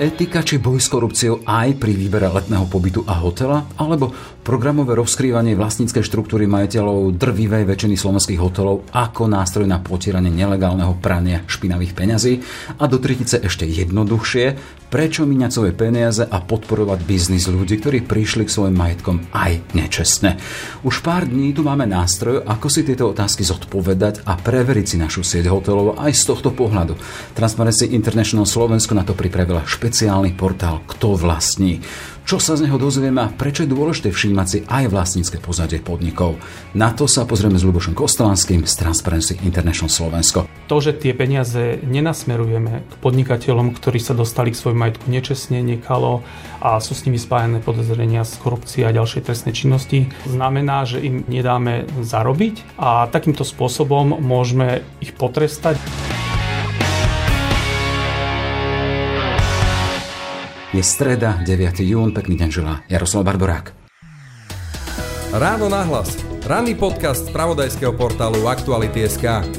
Etika či boj s korupciou aj pri výbere letného pobytu a hotela? Alebo programové rozkrývanie vlastníckej štruktúry majiteľov drvivej väčšiny slovenských hotelov ako nástroj na potieranie nelegálneho prania špinavých peňazí? A do tretice ešte jednoduchšie, prečo míňať svoje peniaze a podporovať biznis ľudí, ktorí prišli k svojim majetkom aj nečestne. Už pár dní tu máme nástroj, ako si tieto otázky zodpovedať a preveriť si našu sieť hotelov aj z tohto pohľadu. Transparency International Slovensko na to pripravila špeciálny portál Kto vlastní čo sa z neho dozvieme a prečo je dôležité všímať si aj vlastnícke pozadie podnikov. Na to sa pozrieme s Lubošom Kostolanským z Transparency International Slovensko. To, že tie peniaze nenasmerujeme k podnikateľom, ktorí sa dostali k svojmu majetku nečestne, nekalo a sú s nimi spájane podozrenia z korupcie a ďalšej trestnej činnosti, znamená, že im nedáme zarobiť a takýmto spôsobom môžeme ich potrestať. Je streda, 9. jún, pekný deň želá Jaroslav Barborák. Ráno nahlas. Ranný podcast z pravodajského portálu Aktuality.sk.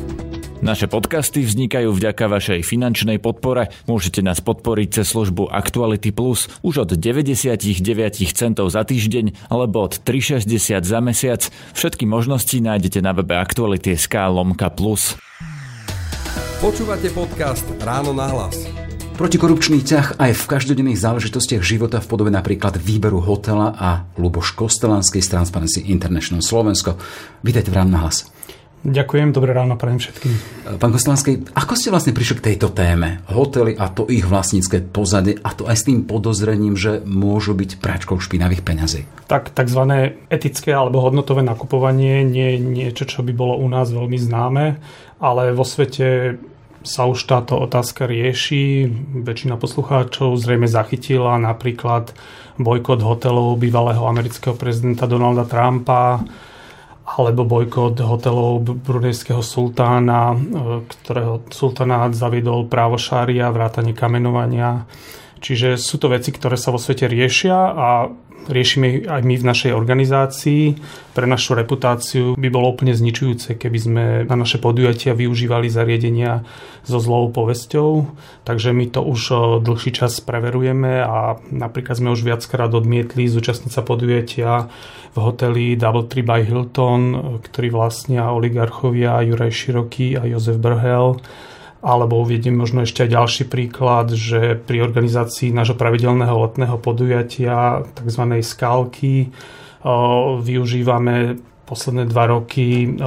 Naše podcasty vznikajú vďaka vašej finančnej podpore. Môžete nás podporiť cez službu Actuality Plus už od 99 centov za týždeň alebo od 3,60 za mesiac. Všetky možnosti nájdete na webe Aktuality.sk lomka plus. Počúvate podcast Ráno na hlas. Protikorupčný ťah aj v každodenných záležitostiach života v podobe napríklad výberu hotela a Luboš Kostelanský z Transparency International Slovensko. Vítajte v Ráno na hlas. Ďakujem, dobré ráno prajem všetkým. Pán Kostelanský, ako ste vlastne prišli k tejto téme? Hotely a to ich vlastnícke pozadie a to aj s tým podozrením, že môžu byť práčkou špinavých peňazí. Tak tzv. etické alebo hodnotové nakupovanie nie je niečo, čo by bolo u nás veľmi známe, ale vo svete sa už táto otázka rieši. Väčšina poslucháčov zrejme zachytila napríklad bojkot hotelov bývalého amerického prezidenta Donalda Trumpa alebo bojkot hotelov brunejského sultána, e, ktorého sultánát zaviedol právo šária, vrátanie kamenovania. Čiže sú to veci, ktoré sa vo svete riešia a riešime aj my v našej organizácii. Pre našu reputáciu by bolo úplne zničujúce, keby sme na naše podujatia využívali zariadenia so zlou povesťou. Takže my to už dlhší čas preverujeme a napríklad sme už viackrát odmietli zúčastniť sa podujatia v hoteli Doubletree by Hilton, ktorý vlastnia oligarchovia Juraj Široký a Jozef Brhel alebo uvediem možno ešte aj ďalší príklad, že pri organizácii nášho pravidelného letného podujatia, tzv. skalky, využívame posledné dva roky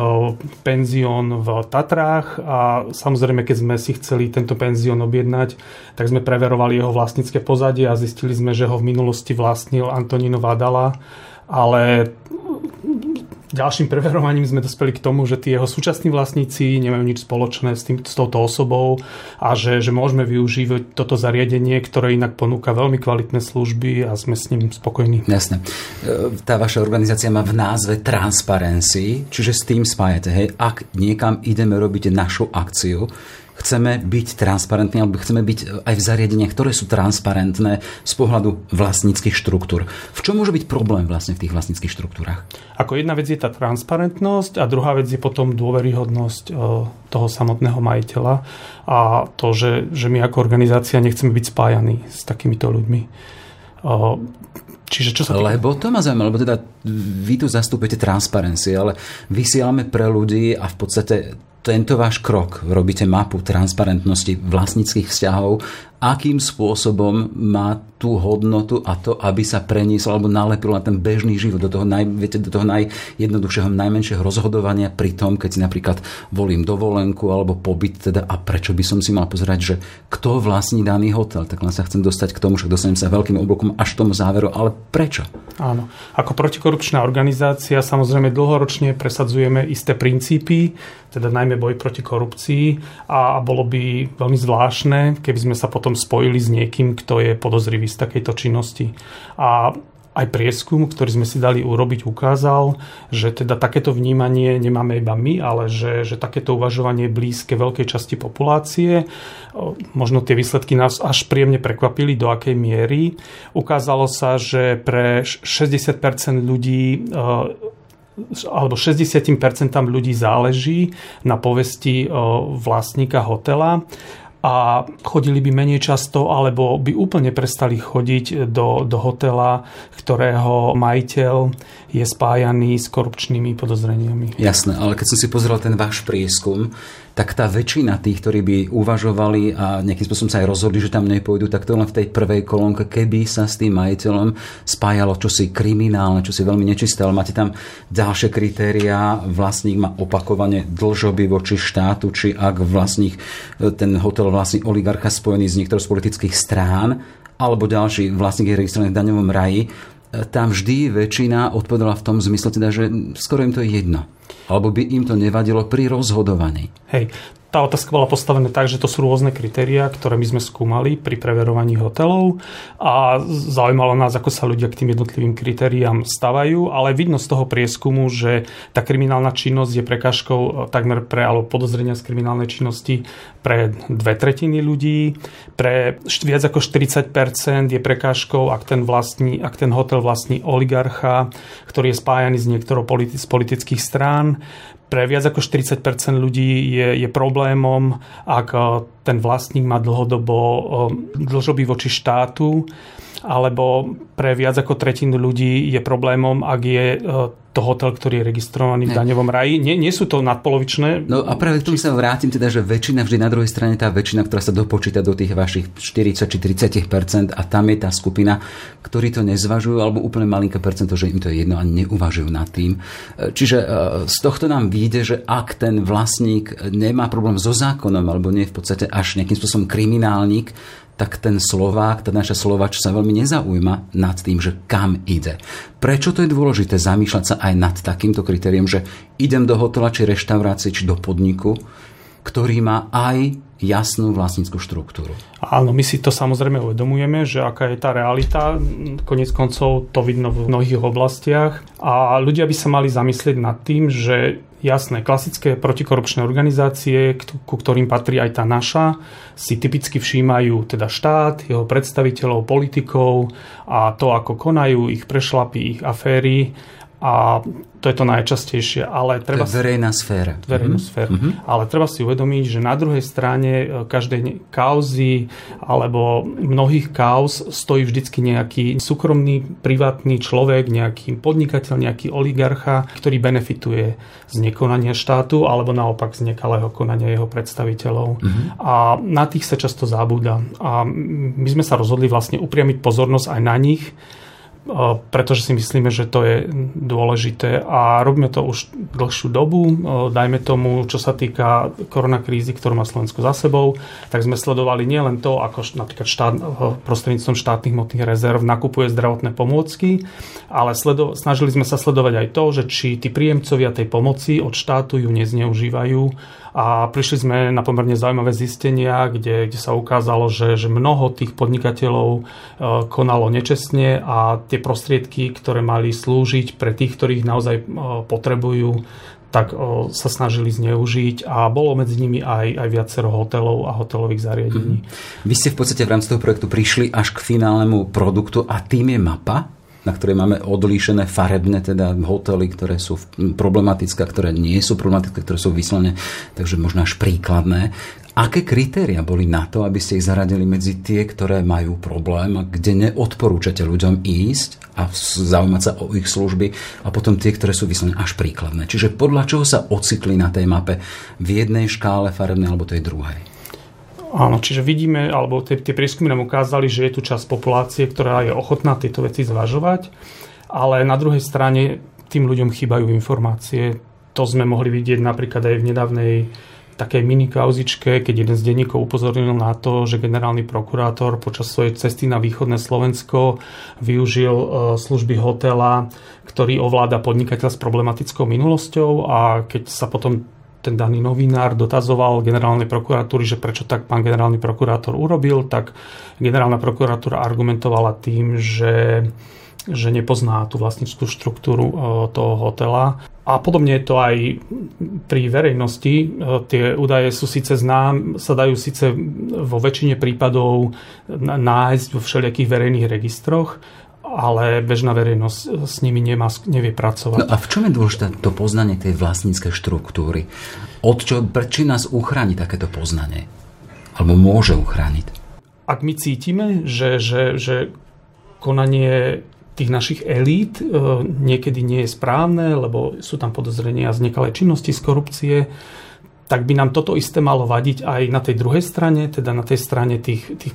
penzión v Tatrách a samozrejme, keď sme si chceli tento penzión objednať, tak sme preverovali jeho vlastnícke pozadie a zistili sme, že ho v minulosti vlastnil Antonino Vadala, ale ďalším preverovaním sme dospeli k tomu, že tí jeho súčasní vlastníci nemajú nič spoločné s, tým, s touto osobou a že, že môžeme využívať toto zariadenie, ktoré inak ponúka veľmi kvalitné služby a sme s ním spokojní. Jasne. E, tá vaša organizácia má v názve Transparency, čiže s tým spájate, hej, ak niekam ideme robiť našu akciu, chceme byť transparentní, alebo chceme byť e, aj v zariadeniach, ktoré sú transparentné z pohľadu vlastníckých štruktúr. V čom môže byť problém vlastne v tých vlastníckých štruktúrach? Ako jedna vec je tá transparentnosť a druhá vec je potom dôveryhodnosť e, toho samotného majiteľa a to, že, že my ako organizácia nechceme byť spájani s takýmito ľuďmi. E, čiže čo sa týka... Lebo to ma zaujíma, lebo teda vy tu zastupujete transparency, ale vysielame pre ľudí a v podstate tento váš krok, robíte mapu transparentnosti vlastníckých vzťahov akým spôsobom má tú hodnotu a to, aby sa preniesol alebo nalepil na ten bežný život, do toho, naj, viete, do toho najjednoduchšieho, najmenšieho rozhodovania pri tom, keď si napríklad volím dovolenku alebo pobyt, teda a prečo by som si mal pozerať, že kto vlastní daný hotel. Tak len sa chcem dostať k tomu, však dostanem sa veľkým oblokom až tomu záveru, ale prečo? Áno. Ako protikorupčná organizácia samozrejme dlhoročne presadzujeme isté princípy, teda najmä boj proti korupcii a bolo by veľmi zvláštne, keby sme sa potom spojili s niekým, kto je podozrivý z takejto činnosti. A aj prieskum, ktorý sme si dali urobiť, ukázal, že teda takéto vnímanie nemáme iba my, ale že, že takéto uvažovanie je blízke veľkej časti populácie. Možno tie výsledky nás až príjemne prekvapili, do akej miery. Ukázalo sa, že pre 60% ľudí alebo 60% ľudí záleží na povesti vlastníka hotela a chodili by menej často alebo by úplne prestali chodiť do, do hotela, ktorého majiteľ je spájaný s korupčnými podozreniami. Jasné, ale keď som si pozrel ten váš prieskum, tak tá väčšina tých, ktorí by uvažovali a nejakým spôsobom sa aj rozhodli, že tam nepôjdu, tak to len v tej prvej kolónke, keby sa s tým majiteľom spájalo čosi kriminálne, čosi veľmi nečisté, ale máte tam ďalšie kritériá, vlastník má opakovane dlžoby voči štátu, či ak vlastník, ten hotel vlastní oligarcha spojený z niektorých z politických strán, alebo ďalší vlastník je registrovaný v daňovom raji, tam vždy väčšina odpovedala v tom zmysle, teda, že skoro im to je jedno. Alebo by im to nevadilo pri rozhodovaní. Hej, tá otázka bola postavená tak, že to sú rôzne kritériá, ktoré my sme skúmali pri preverovaní hotelov a zaujímalo nás, ako sa ľudia k tým jednotlivým kritériám stavajú, ale vidno z toho prieskumu, že tá kriminálna činnosť je prekážkou e, takmer pre, alebo podozrenia z kriminálnej činnosti pre dve tretiny ľudí, pre viac ako 40% je prekážkou, ak ten, vlastní, ak ten hotel vlastní oligarcha, ktorý je spájaný s niektorou politi- z politických strán pre viac ako 40 ľudí je, je problémom, ak eh, ten vlastník má dlhodobo eh, dlžoby voči štátu, alebo pre viac ako tretinu ľudí je problémom, ak je eh, to hotel, ktorý je registrovaný v daňovom raji. Nie, nie sú to nadpolovičné. No a práve k tomu sa vrátim, teda, že väčšina vždy na druhej strane, tá väčšina, ktorá sa dopočíta do tých vašich 40 či 30% a tam je tá skupina, ktorí to nezvažujú, alebo úplne malinké percento, že im to je jedno a neuvažujú nad tým. Čiže e, z tohto nám vyjde, že ak ten vlastník nemá problém so zákonom, alebo nie je v podstate až nejakým spôsobom kriminálnik, tak ten Slovák, tá naša Slovač sa veľmi nezaujíma nad tým, že kam ide. Prečo to je dôležité zamýšľať sa aj nad takýmto kritériom, že idem do hotela, či reštaurácie, či do podniku, ktorý má aj jasnú vlastníckú štruktúru. Áno, my si to samozrejme uvedomujeme, že aká je tá realita. Konec koncov to vidno v mnohých oblastiach. A ľudia by sa mali zamyslieť nad tým, že jasné, klasické protikorupčné organizácie, ku ktorým patrí aj tá naša, si typicky všímajú teda štát, jeho predstaviteľov, politikov a to, ako konajú, ich prešlapy, ich aféry a to je to najčastejšie, ale treba... To je verejná sféra. Verejná mm-hmm. sféra. Mm-hmm. Ale treba si uvedomiť, že na druhej strane e, každej kauzy alebo mnohých kauz stojí vždycky nejaký súkromný, privátny človek, nejaký podnikateľ, nejaký oligarcha, ktorý benefituje z nekonania štátu alebo naopak z nekalého konania jeho predstaviteľov. Mm-hmm. A na tých sa často zabúda. A my sme sa rozhodli vlastne upriamiť pozornosť aj na nich, pretože si myslíme, že to je dôležité a robíme to už dlhšiu dobu. Dajme tomu, čo sa týka koronakrízy, ktorú má Slovensko za sebou, tak sme sledovali nielen to, ako napríklad štát, prostredníctvom štátnych motných rezerv nakupuje zdravotné pomôcky, ale sledo, snažili sme sa sledovať aj to, že či tí príjemcovia tej pomoci od štátu ju nezneužívajú a prišli sme na pomerne zaujímavé zistenia, kde, kde sa ukázalo, že, že mnoho tých podnikateľov e, konalo nečestne a tie prostriedky, ktoré mali slúžiť pre tých, ktorých naozaj e, potrebujú, tak e, sa snažili zneužiť a bolo medzi nimi aj, aj viacero hotelov a hotelových zariadení. Mm. Vy ste v podstate v rámci toho projektu prišli až k finálnemu produktu a tým je mapa? Na ktorej máme odlíšené farebné teda hotely, ktoré sú problematické, ktoré nie sú problematické, ktoré sú vyslovene, takže možno až príkladné. Aké kritéria boli na to, aby ste ich zaradili medzi tie, ktoré majú problém a kde neodporúčate ľuďom ísť a zaujímať sa o ich služby a potom tie, ktoré sú vyslovene až príkladné. Čiže podľa čoho sa ocitli na tej mape v jednej škále farebnej alebo tej druhej? Áno, čiže vidíme, alebo tie, tie prieskumy nám ukázali, že je tu časť populácie, ktorá je ochotná tieto veci zvažovať, ale na druhej strane tým ľuďom chýbajú informácie. To sme mohli vidieť napríklad aj v nedávnej takej mini kauzičke, keď jeden z denníkov upozornil na to, že generálny prokurátor počas svojej cesty na východné Slovensko využil e, služby hotela, ktorý ovláda podnikateľ s problematickou minulosťou a keď sa potom ten daný novinár dotazoval generálnej prokuratúry, že prečo tak pán generálny prokurátor urobil, tak generálna prokuratúra argumentovala tým, že že nepozná tú vlastnickú štruktúru e, toho hotela. A podobne je to aj pri verejnosti. E, tie údaje sú síce znám, sa dajú síce vo väčšine prípadov nájsť vo všelijakých verejných registroch, ale bežná verejnosť s nimi nemá, nevie pracovať. No a v čom je dôležité to poznanie tej vlastníckej štruktúry? Od čo, či nás uchráni takéto poznanie? alebo môže uchrániť? Ak my cítime, že, že, že konanie tých našich elít e, niekedy nie je správne, lebo sú tam podozrenia z nekalej činnosti, z korupcie, tak by nám toto isté malo vadiť aj na tej druhej strane, teda na tej strane tých, tých,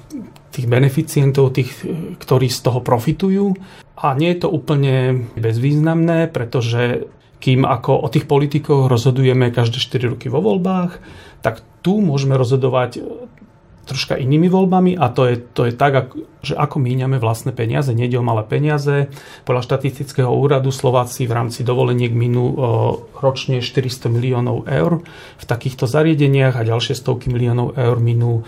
tých beneficientov, tých, ktorí z toho profitujú. A nie je to úplne bezvýznamné, pretože kým ako o tých politikoch rozhodujeme každé 4 roky vo voľbách, tak tu môžeme rozhodovať troška inými voľbami a to je, to je tak, že ako míňame vlastné peniaze, nejde o malé peniaze. Podľa štatistického úradu Slováci v rámci dovoleniek minú ročne 400 miliónov eur v takýchto zariadeniach a ďalšie stovky miliónov eur minú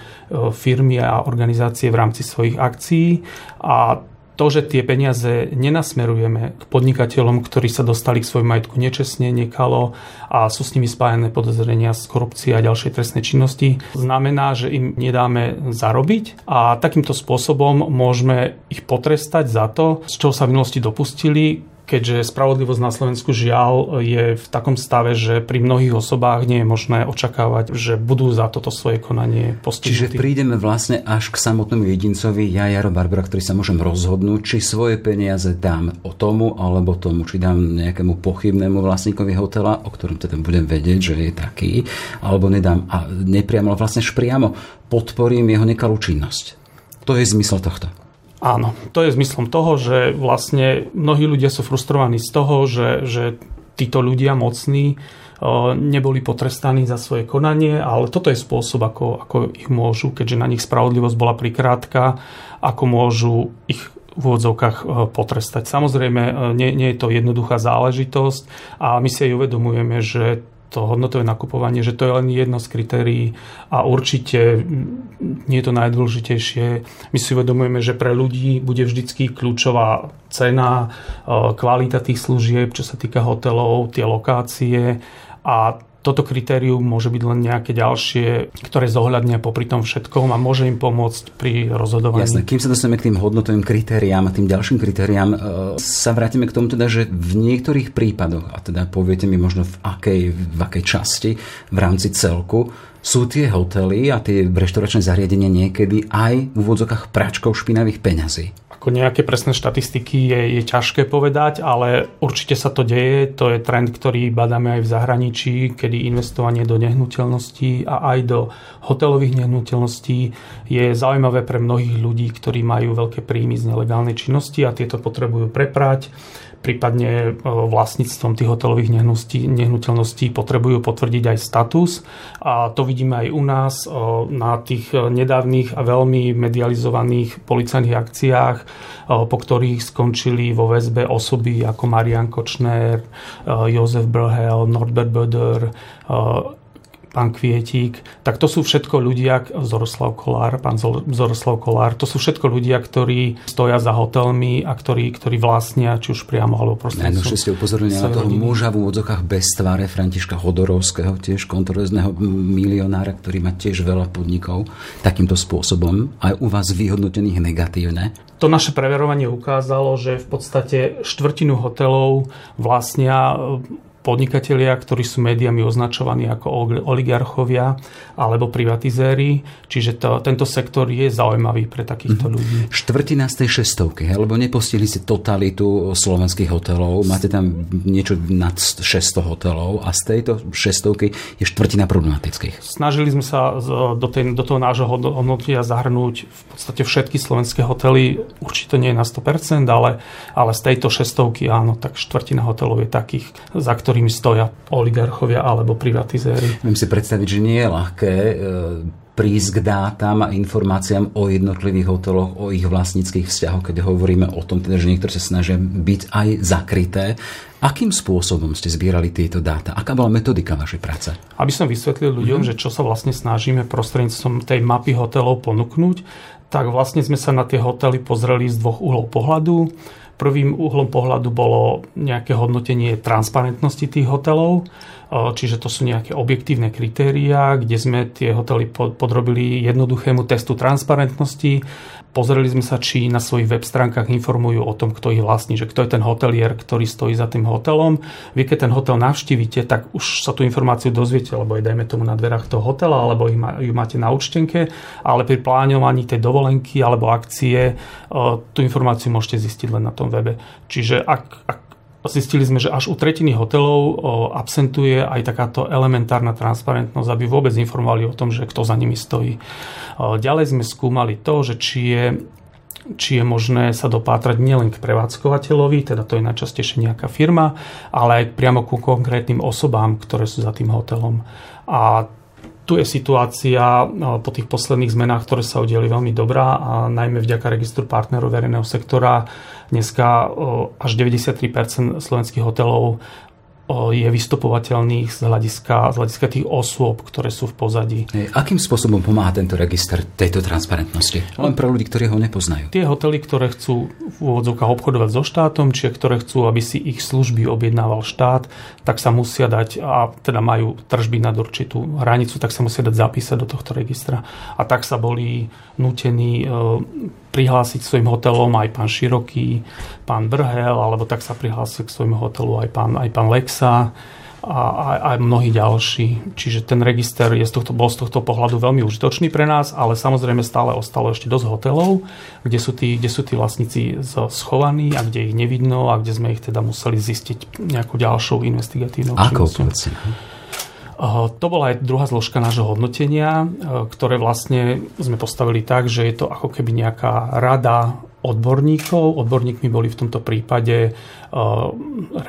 firmy a organizácie v rámci svojich akcií a to, že tie peniaze nenasmerujeme k podnikateľom, ktorí sa dostali k svojmu majetku nečestne, nekalo a sú s nimi spájené podozrenia z korupcie a ďalšej trestnej činnosti, znamená, že im nedáme zarobiť a takýmto spôsobom môžeme ich potrestať za to, z čoho sa v minulosti dopustili, keďže spravodlivosť na Slovensku žiaľ je v takom stave, že pri mnohých osobách nie je možné očakávať, že budú za toto svoje konanie postihnutí. Čiže prídeme vlastne až k samotnému jedincovi, ja Jaro Barbara, ktorý sa môžem rozhodnúť, či svoje peniaze dám o tomu alebo tomu, či dám nejakému pochybnému vlastníkovi hotela, o ktorom teda budem vedieť, že je taký, alebo nedám a nepriamo, ale vlastne priamo podporím jeho nekalú činnosť. To je zmysel tohto. Áno, to je zmyslom toho, že vlastne mnohí ľudia sú frustrovaní z toho, že, že títo ľudia mocní neboli potrestaní za svoje konanie, ale toto je spôsob, ako, ako ich môžu, keďže na nich spravodlivosť bola prikrátka, ako môžu ich v úvodzovkách potrestať. Samozrejme, nie, nie je to jednoduchá záležitosť a my si aj uvedomujeme, že to hodnotové nakupovanie, že to je len jedno z kritérií a určite nie je to najdôležitejšie. My si uvedomujeme, že pre ľudí bude vždycky kľúčová cena, e, kvalita tých služieb, čo sa týka hotelov, tie lokácie a toto kritérium môže byť len nejaké ďalšie, ktoré zohľadnia popri tom všetkom a môže im pomôcť pri rozhodovaní. Jasné, kým sa dostaneme k tým hodnotovým kritériám a tým ďalším kritériám, e, sa vrátime k tomu teda, že v niektorých prípadoch, a teda poviete mi možno v akej, v akej časti v rámci celku, sú tie hotely a tie reštoračné zariadenia niekedy aj v úvodzokách pračkou špinavých peňazí. Ako nejaké presné štatistiky je, je ťažké povedať, ale určite sa to deje. To je trend, ktorý badáme aj v zahraničí, kedy investovanie do nehnuteľností a aj do hotelových nehnuteľností je zaujímavé pre mnohých ľudí, ktorí majú veľké príjmy z nelegálnej činnosti a tieto potrebujú preprať prípadne e, vlastníctvom tých hotelových nehnuteľností potrebujú potvrdiť aj status. A to vidíme aj u nás e, na tých nedávnych a veľmi medializovaných policajných akciách, e, po ktorých skončili vo väzbe osoby ako Marian Kočner, Jozef Brhel, Norbert Böder, pán Kvietík, tak to sú všetko ľudia, Zoroslav Kolár, pán Zoroslav Kolár, to sú všetko ľudia, ktorí stoja za hotelmi a ktorí, ktorí vlastnia, či už priamo alebo prostredníctvom. Najnovšie ste upozornili na toho muža v úvodzokách bez tváre Františka Hodorovského, tiež kontroverzného milionára, ktorý má tiež veľa podnikov takýmto spôsobom, aj u vás vyhodnotených negatívne. To naše preverovanie ukázalo, že v podstate štvrtinu hotelov vlastnia podnikatelia, ktorí sú médiami označovaní ako oligarchovia alebo privatizéri. Čiže to, tento sektor je zaujímavý pre takýchto mm-hmm. ľudí. Štvrtina z tej šestovky, lebo nepostihli ste totalitu slovenských hotelov. Máte tam niečo nad 600 hotelov a z tejto šestovky je štvrtina problematických. Snažili sme sa do, tej, do toho nášho hodnotia zahrnúť v podstate všetky slovenské hotely. Určite nie na 100%, ale, ale z tejto šestovky áno, tak štvrtina hotelov je takých, za ktoré ktorými stoja oligarchovia alebo privatizéry. Viem si predstaviť, že nie je ľahké e, prísť k dátam a informáciám o jednotlivých hoteloch, o ich vlastníckých vzťahoch, keď hovoríme o tom, teda, že niektoré sa snažia byť aj zakryté. Akým spôsobom ste zbierali tieto dáta? Aká bola metodika vašej práce? Aby som vysvetlil ľuďom, mm-hmm. že čo sa vlastne snažíme prostredníctvom tej mapy hotelov ponúknuť, tak vlastne sme sa na tie hotely pozreli z dvoch uhlov pohľadu. Prvým uhlom pohľadu bolo nejaké hodnotenie transparentnosti tých hotelov. Čiže to sú nejaké objektívne kritériá, kde sme tie hotely podrobili jednoduchému testu transparentnosti. Pozreli sme sa, či na svojich web stránkach informujú o tom, kto ich vlastní, že kto je ten hotelier, ktorý stojí za tým hotelom. Vy keď ten hotel navštívite, tak už sa tú informáciu dozviete, lebo aj dajme tomu na dverách toho hotela, alebo ju máte na účtenke, ale pri plánovaní tej dovolenky alebo akcie tú informáciu môžete zistiť len na tom webe. Čiže ak, ak Zistili sme, že až u tretiny hotelov absentuje aj takáto elementárna transparentnosť, aby vôbec informovali o tom, že kto za nimi stojí. Ďalej sme skúmali to, že či je či je možné sa dopátrať nielen k prevádzkovateľovi, teda to je najčastejšie nejaká firma, ale aj priamo ku konkrétnym osobám, ktoré sú za tým hotelom. A tu je situácia po tých posledných zmenách, ktoré sa udiali veľmi dobrá a najmä vďaka registru partnerov verejného sektora dneska až 93% slovenských hotelov je vystupovateľných z hľadiska, z hľadiska tých osôb, ktoré sú v pozadí. Akým spôsobom pomáha tento register tejto transparentnosti? Len pre ľudí, ktorí ho nepoznajú. Tie hotely, ktoré chcú v úvodzovkách obchodovať so štátom, či ktoré chcú, aby si ich služby objednával štát, tak sa musia dať, a teda majú tržby nad určitú hranicu, tak sa musia dať zapísať do tohto registra. A tak sa boli nutení e, prihlásiť svojim hotelom aj pán Široký, pán Brhel, alebo tak sa prihlásil k svojmu hotelu aj pán, aj pán Lexa a aj, aj mnohí ďalší. Čiže ten register je z tohto, bol z tohto pohľadu veľmi užitočný pre nás, ale samozrejme stále ostalo ešte dosť hotelov, kde sú tí, kde sú tí vlastníci schovaní a kde ich nevidno a kde sme ich teda museli zistiť nejakou ďalšou investigatívnou Ako to bola aj druhá zložka nášho hodnotenia, ktoré vlastne sme postavili tak, že je to ako keby nejaká rada odborníkov. Odborníkmi boli v tomto prípade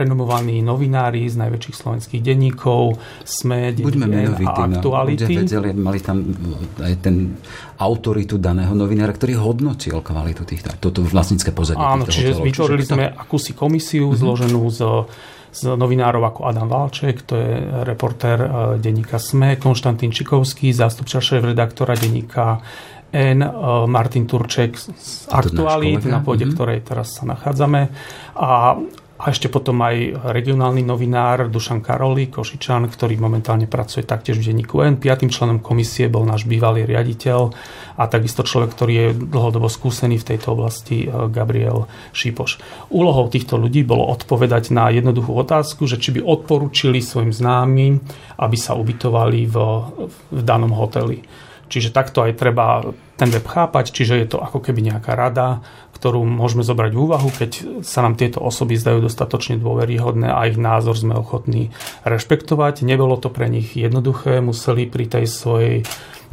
renomovaní novinári z najväčších slovenských denníkov, SME, Buďme menovití, a no. aktuality. No, vedeli, mali tam aj ten autoritu daného novinára, ktorý hodnotil kvalitu týchto, toto vlastnícke pozadie. Áno, čiže hotelov. vytvorili čiže sme to... akúsi komisiu mm-hmm. zloženú z z novinárov ako Adam Valček, to je reportér e, denníka SME, Konštantín Čikovský, zástupča šéf-redaktora denníka N, e, Martin Turček z Aktualít, na pôde mm-hmm. ktorej teraz sa nachádzame. A a ešte potom aj regionálny novinár Dušan Karoli, Košičan, ktorý momentálne pracuje taktiež v denníku N. Piatým členom komisie bol náš bývalý riaditeľ a takisto človek, ktorý je dlhodobo skúsený v tejto oblasti, e, Gabriel Šípoš. Úlohou týchto ľudí bolo odpovedať na jednoduchú otázku, že či by odporúčili svojim známym, aby sa ubytovali v, v danom hoteli. Čiže takto aj treba ten web chápať, čiže je to ako keby nejaká rada, ktorú môžeme zobrať v úvahu, keď sa nám tieto osoby zdajú dostatočne dôveryhodné a ich názor sme ochotní rešpektovať. Nebolo to pre nich jednoduché, museli pri tej svojej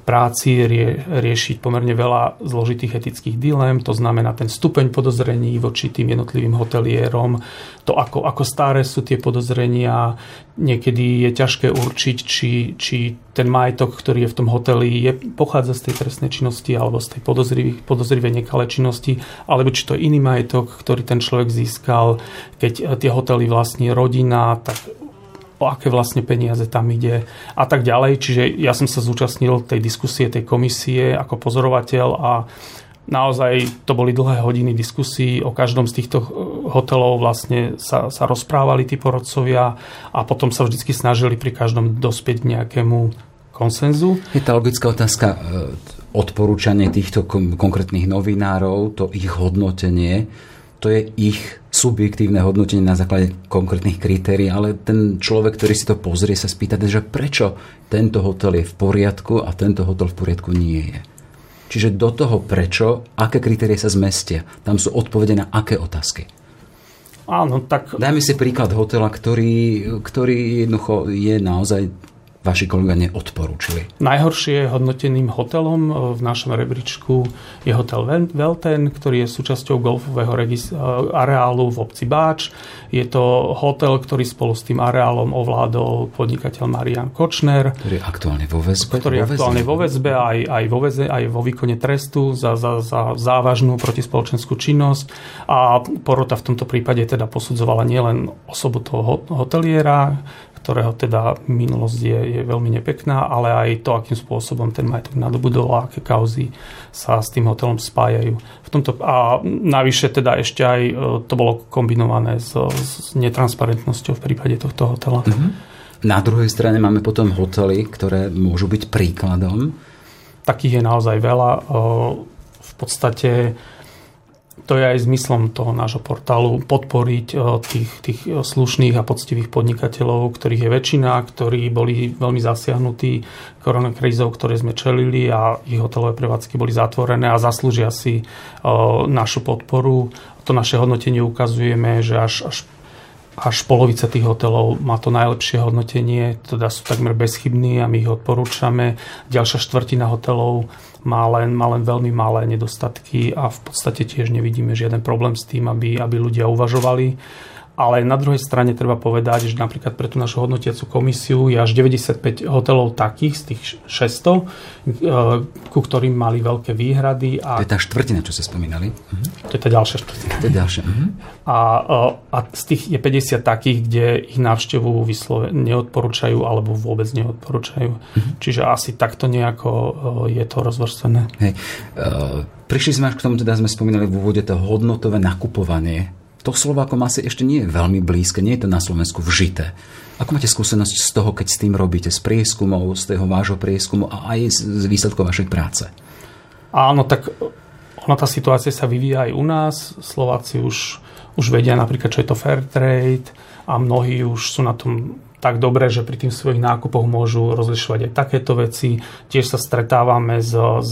práci rie, riešiť pomerne veľa zložitých etických dilem, to znamená ten stupeň podozrení voči tým jednotlivým hotelierom, to ako, ako staré sú tie podozrenia, niekedy je ťažké určiť, či, či ten majetok, ktorý je v tom hoteli, je, pochádza z tej trestnej činnosti alebo z tej podozrivej nekalé činnosti, alebo či to je iný majetok, ktorý ten človek získal, keď tie hotely vlastní rodina, tak o aké vlastne peniaze tam ide a tak ďalej. Čiže ja som sa zúčastnil tej diskusie, tej komisie ako pozorovateľ a naozaj to boli dlhé hodiny diskusí. O každom z týchto hotelov vlastne sa, sa rozprávali tí porodcovia a potom sa vždy snažili pri každom dospieť k nejakému konsenzu. Je tá logická otázka, e, odporúčanie týchto konkrétnych novinárov, to ich hodnotenie, to je ich subjektívne hodnotenie na základe konkrétnych kritérií, ale ten človek, ktorý si to pozrie, sa spýta, že prečo tento hotel je v poriadku a tento hotel v poriadku nie je. Čiže do toho prečo, aké kritérie sa zmestia, tam sú odpovede na aké otázky. Áno, tak... Dajme si príklad hotela, ktorý, ktorý jednoducho je naozaj vaši kolegovia neodporúčili? Najhoršie hodnoteným hotelom v našom rebríčku je hotel Velten, ktorý je súčasťou golfového regis- e, areálu v obci Báč. Je to hotel, ktorý spolu s tým areálom ovládol podnikateľ Marian Kočner. Ktorý je aktuálne vo väzbe. Ktorý je aktuálne vo väzbe aj, aj, vo väze, aj vo výkone trestu za, za, za závažnú protispoločenskú činnosť. A porota v tomto prípade teda posudzovala nielen osobu toho hoteliera, ktorého teda minulosť je, je veľmi nepekná, ale aj to, akým spôsobom ten majetok nadobudol a aké kauzy sa s tým hotelom spájajú. V tomto, a navyše teda ešte aj e, to bolo kombinované s, s netransparentnosťou v prípade tohto hotela. Mm-hmm. Na druhej strane máme potom hotely, ktoré môžu byť príkladom. Takých je naozaj veľa. V podstate to je aj zmyslom toho nášho portálu podporiť eh, tých, tých slušných a poctivých podnikateľov, ktorých je väčšina, ktorí boli veľmi zasiahnutí koronakrízou, ktoré sme čelili a ich hotelové prevádzky boli zatvorené a zaslúžia si eh, našu podporu. To naše hodnotenie ukazujeme, že až, až až polovica tých hotelov má to najlepšie hodnotenie, teda sú takmer bezchybní a my ich odporúčame. Ďalšia štvrtina hotelov má len, má len veľmi malé nedostatky a v podstate tiež nevidíme žiaden problém s tým, aby, aby ľudia uvažovali ale na druhej strane treba povedať, že napríklad pre tú našu hodnotiacu komisiu je až 95 hotelov takých z tých 600, e, ku ktorým mali veľké výhrady. A... To je tá štvrtina, čo ste spomínali. Mhm. To je tá ďalšia štvrtina. To je ďalšia. Mhm. A, e, a z tých je 50 takých, kde ich návštevu vyslove neodporúčajú alebo vôbec neodporúčajú. Mhm. Čiže asi takto nejako e, je to rozvrstvené. Hej. Prišli sme až k tomu, teda sme spomínali v úvode to hodnotové nakupovanie to Slovákom asi ešte nie je veľmi blízke, nie je to na Slovensku vžité. Ako máte skúsenosť z toho, keď s tým robíte, z prieskumov, z toho vášho prieskumu a aj z výsledkov vašej práce? Áno, tak ona tá situácia sa vyvíja aj u nás. Slováci už, už vedia napríklad, čo je to fair trade a mnohí už sú na tom tak dobre, že pri tým svojich nákupoch môžu rozlišovať aj takéto veci. Tiež sa stretávame s, s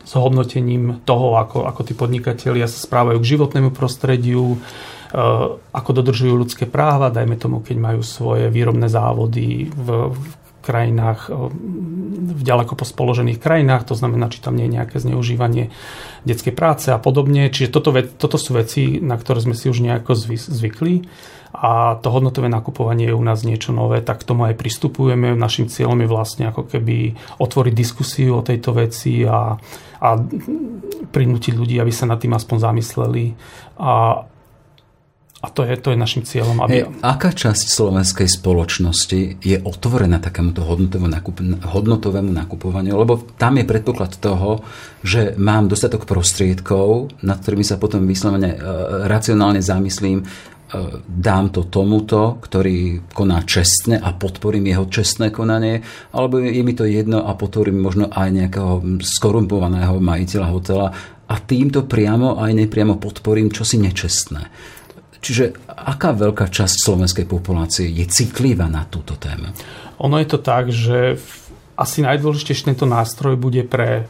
s hodnotením toho, ako, ako tí podnikatelia sa správajú k životnému prostrediu, e, ako dodržujú ľudské práva, dajme tomu, keď majú svoje výrobné závody v, v krajinách, v ďaleko pospoložených krajinách, to znamená, či tam nie je nejaké zneužívanie detskej práce a podobne. Čiže toto, toto sú veci, na ktoré sme si už nejako zvykli a to hodnotové nakupovanie je u nás niečo nové, tak k tomu aj pristupujeme. Našim cieľom je vlastne ako keby otvoriť diskusiu o tejto veci a, a prinútiť ľudí, aby sa nad tým aspoň zamysleli. A, a to je, to je našim cieľom. Aby... Hey, aká časť slovenskej spoločnosti je otvorená takémuto hodnotovému, nakup, hodnotovému nakupovaniu? Lebo tam je predpoklad toho, že mám dostatok prostriedkov, nad ktorými sa potom vyslovene e, racionálne zamyslím, E, dám to tomuto, ktorý koná čestne a podporím jeho čestné konanie, alebo je mi to jedno a podporím možno aj nejakého skorumpovaného majiteľa hotela a týmto priamo aj nepriamo podporím čosi nečestné. Čiže aká veľká časť slovenskej populácie je citlivá na túto tému? Ono je to tak, že asi najdôležitejší tento nástroj bude pre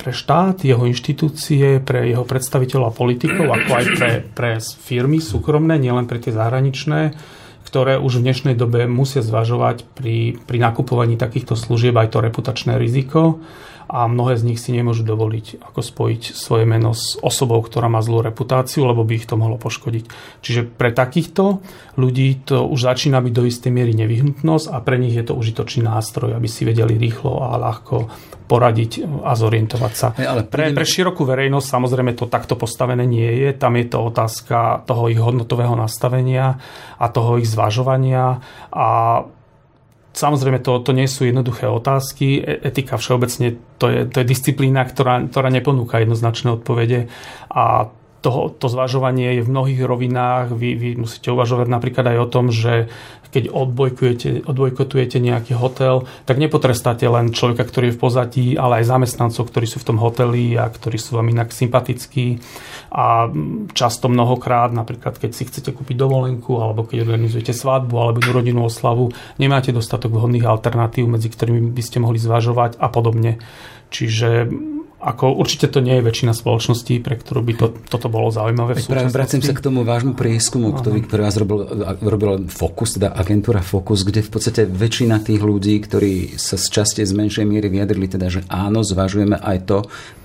pre štát, jeho inštitúcie, pre jeho predstaviteľov a politikov, ako aj pre, pre firmy súkromné, nielen pre tie zahraničné, ktoré už v dnešnej dobe musia zvažovať pri, pri nakupovaní takýchto služieb aj to reputačné riziko a mnohé z nich si nemôžu dovoliť ako spojiť svoje meno s osobou, ktorá má zlú reputáciu, lebo by ich to mohlo poškodiť. Čiže pre takýchto ľudí to už začína byť do istej miery nevyhnutnosť a pre nich je to užitočný nástroj, aby si vedeli rýchlo a ľahko poradiť a zorientovať sa. Ale pre, pre širokú verejnosť samozrejme to takto postavené nie je. Tam je to otázka toho ich hodnotového nastavenia a toho ich zvažovania a Samozrejme, to, to nie sú jednoduché otázky. E, etika všeobecne to je, to je disciplína, ktorá, ktorá neponúka jednoznačné odpovede a to, to zvažovanie je v mnohých rovinách. Vy, vy musíte uvažovať napríklad aj o tom, že keď odbojkujete, odbojkotujete nejaký hotel, tak nepotrestáte len človeka, ktorý je v pozadí, ale aj zamestnancov, ktorí sú v tom hoteli a ktorí sú vám inak sympatickí. A často mnohokrát, napríklad keď si chcete kúpiť dovolenku, alebo keď organizujete svadbu alebo rodinnú oslavu, nemáte dostatok vhodných alternatív, medzi ktorými by ste mohli zvažovať a podobne. Čiže ako určite to nie je väčšina spoločností, pre ktorú by to, toto bolo zaujímavé v súčasnosti. Vracím sa k tomu vášmu prieskumu, ktorý, ktorý vás robil, robil Focus, teda agentúra Focus, kde v podstate väčšina tých ľudí, ktorí sa z časti z menšej miery vyjadrili, teda, že áno, zvažujeme aj to,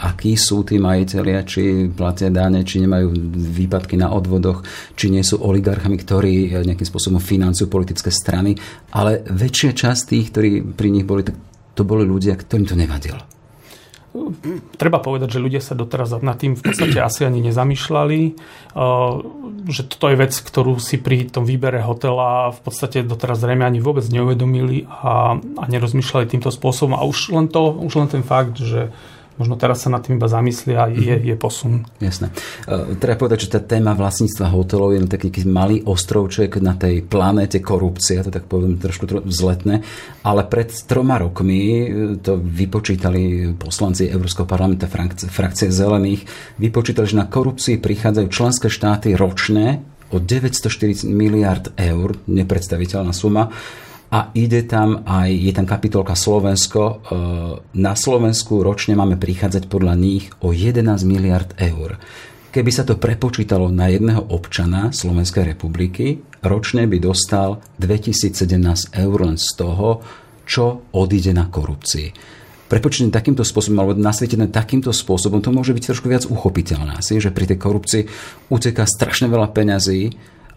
akí sú tí majiteľia, či platia dáne, či nemajú výpadky na odvodoch, či nie sú oligarchami, ktorí nejakým spôsobom financujú politické strany, ale väčšia časť tých, ktorí pri nich boli, tak to boli ľudia, ktorým to nevadilo treba povedať, že ľudia sa doteraz nad tým v podstate asi ani nezamýšľali, že toto je vec, ktorú si pri tom výbere hotela v podstate doteraz zrejme ani vôbec neuvedomili a, a nerozmýšľali týmto spôsobom. A už len, to, už len ten fakt, že možno teraz sa nad tým iba zamyslia a je, mhm. je posun. Jasné. Uh, treba povedať, že tá téma vlastníctva hotelov je taký malý ostrovček na tej planéte korupcia, to tak poviem trošku vzletné, ale pred troma rokmi e, to vypočítali poslanci Európskeho parlamenta frakcie, frakcie zelených, vypočítali, že na korupcii prichádzajú členské štáty ročne o 940 miliard eur, nepredstaviteľná suma, a ide tam aj, je tam kapitolka Slovensko. E, na Slovensku ročne máme prichádzať podľa nich o 11 miliard eur. Keby sa to prepočítalo na jedného občana Slovenskej republiky, ročne by dostal 2017 eur len z toho, čo odíde na korupcii. Prepočtené takýmto spôsobom, alebo nasvietené takýmto spôsobom, to môže byť trošku viac uchopiteľné. Asi, že pri tej korupcii uteká strašne veľa peňazí,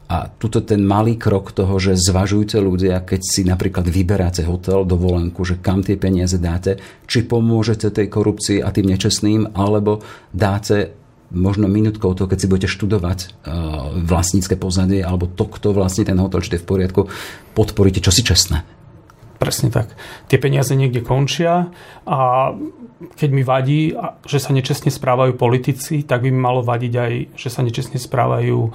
a tuto ten malý krok toho, že zvažujte ľudia, keď si napríklad vyberáte hotel, dovolenku, že kam tie peniaze dáte, či pomôžete tej korupcii a tým nečestným, alebo dáte možno minútkou to, keď si budete študovať uh, vlastnícke pozadie, alebo to, kto vlastní ten hotel, či je v poriadku, podporíte čosi čestné. Presne tak. Tie peniaze niekde končia a keď mi vadí, že sa nečestne správajú politici, tak by mi malo vadiť aj, že sa nečestne správajú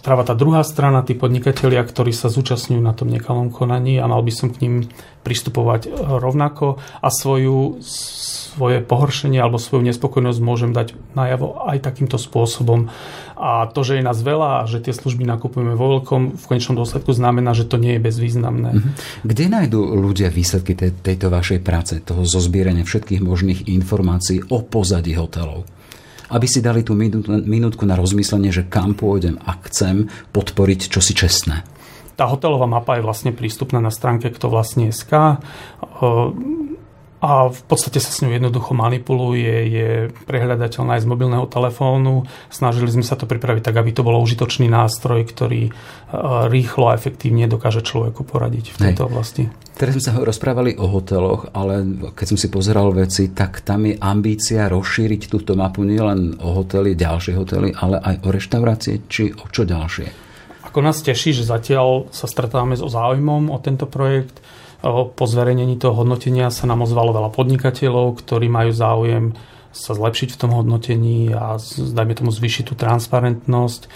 práva tá druhá strana, tí podnikatelia, ktorí sa zúčastňujú na tom nekalom konaní a mal by som k ním pristupovať rovnako a svoju, svoje pohoršenie alebo svoju nespokojnosť môžem dať najavo aj takýmto spôsobom. A to, že je nás veľa a že tie služby nakupujeme vo veľkom, v konečnom dôsledku znamená, že to nie je bezvýznamné. Mhm. Kde nájdú ľudia výsledky tej, tejto vašej práce, toho zozbierania všetkých možných informácií o pozadí hotelov? Aby si dali tú minútku na rozmyslenie, že kam pôjdem a chcem podporiť čosi čestné. Tá hotelová mapa je vlastne prístupná na stránke kto vlastne SK a v podstate sa s ňou jednoducho manipuluje, je prehľadateľná aj z mobilného telefónu. Snažili sme sa to pripraviť tak, aby to bolo užitočný nástroj, ktorý e, rýchlo a efektívne dokáže človeku poradiť v tejto Hej. oblasti. Teraz sme sa rozprávali o hoteloch, ale keď som si pozeral veci, tak tam je ambícia rozšíriť túto mapu nielen o hotely, ďalšie hotely, ale aj o reštaurácie, či o čo ďalšie. Ako nás teší, že zatiaľ sa stretávame so záujmom o tento projekt po zverejnení toho hodnotenia sa nám ozvalo veľa podnikateľov, ktorí majú záujem sa zlepšiť v tom hodnotení a dajme tomu zvýšiť tú transparentnosť.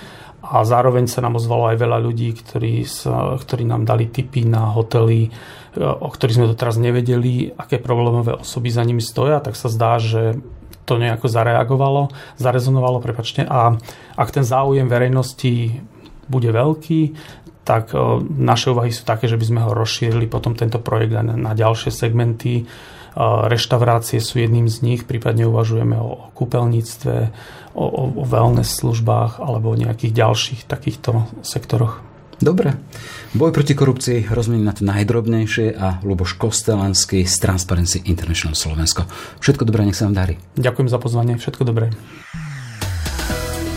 A zároveň sa nám ozvalo aj veľa ľudí, ktorí, sa, ktorí nám dali tipy na hotely, o ktorých sme doteraz nevedeli, aké problémové osoby za nimi stoja, tak sa zdá, že to nejako zareagovalo, zarezonovalo, prepačte. A ak ten záujem verejnosti bude veľký, tak e, naše úvahy sú také, že by sme ho rozšírili potom tento projekt na, na ďalšie segmenty. E, reštaurácie sú jedným z nich, prípadne uvažujeme o kúpeľníctve, o, o, o wellness službách alebo o nejakých ďalších takýchto sektoroch. Dobre. Boj proti korupcii rozmení na to najdrobnejšie a Luboš Kostelanský z Transparency International Slovensko. Všetko dobré, nech sa vám darí. Ďakujem za pozvanie, všetko dobré.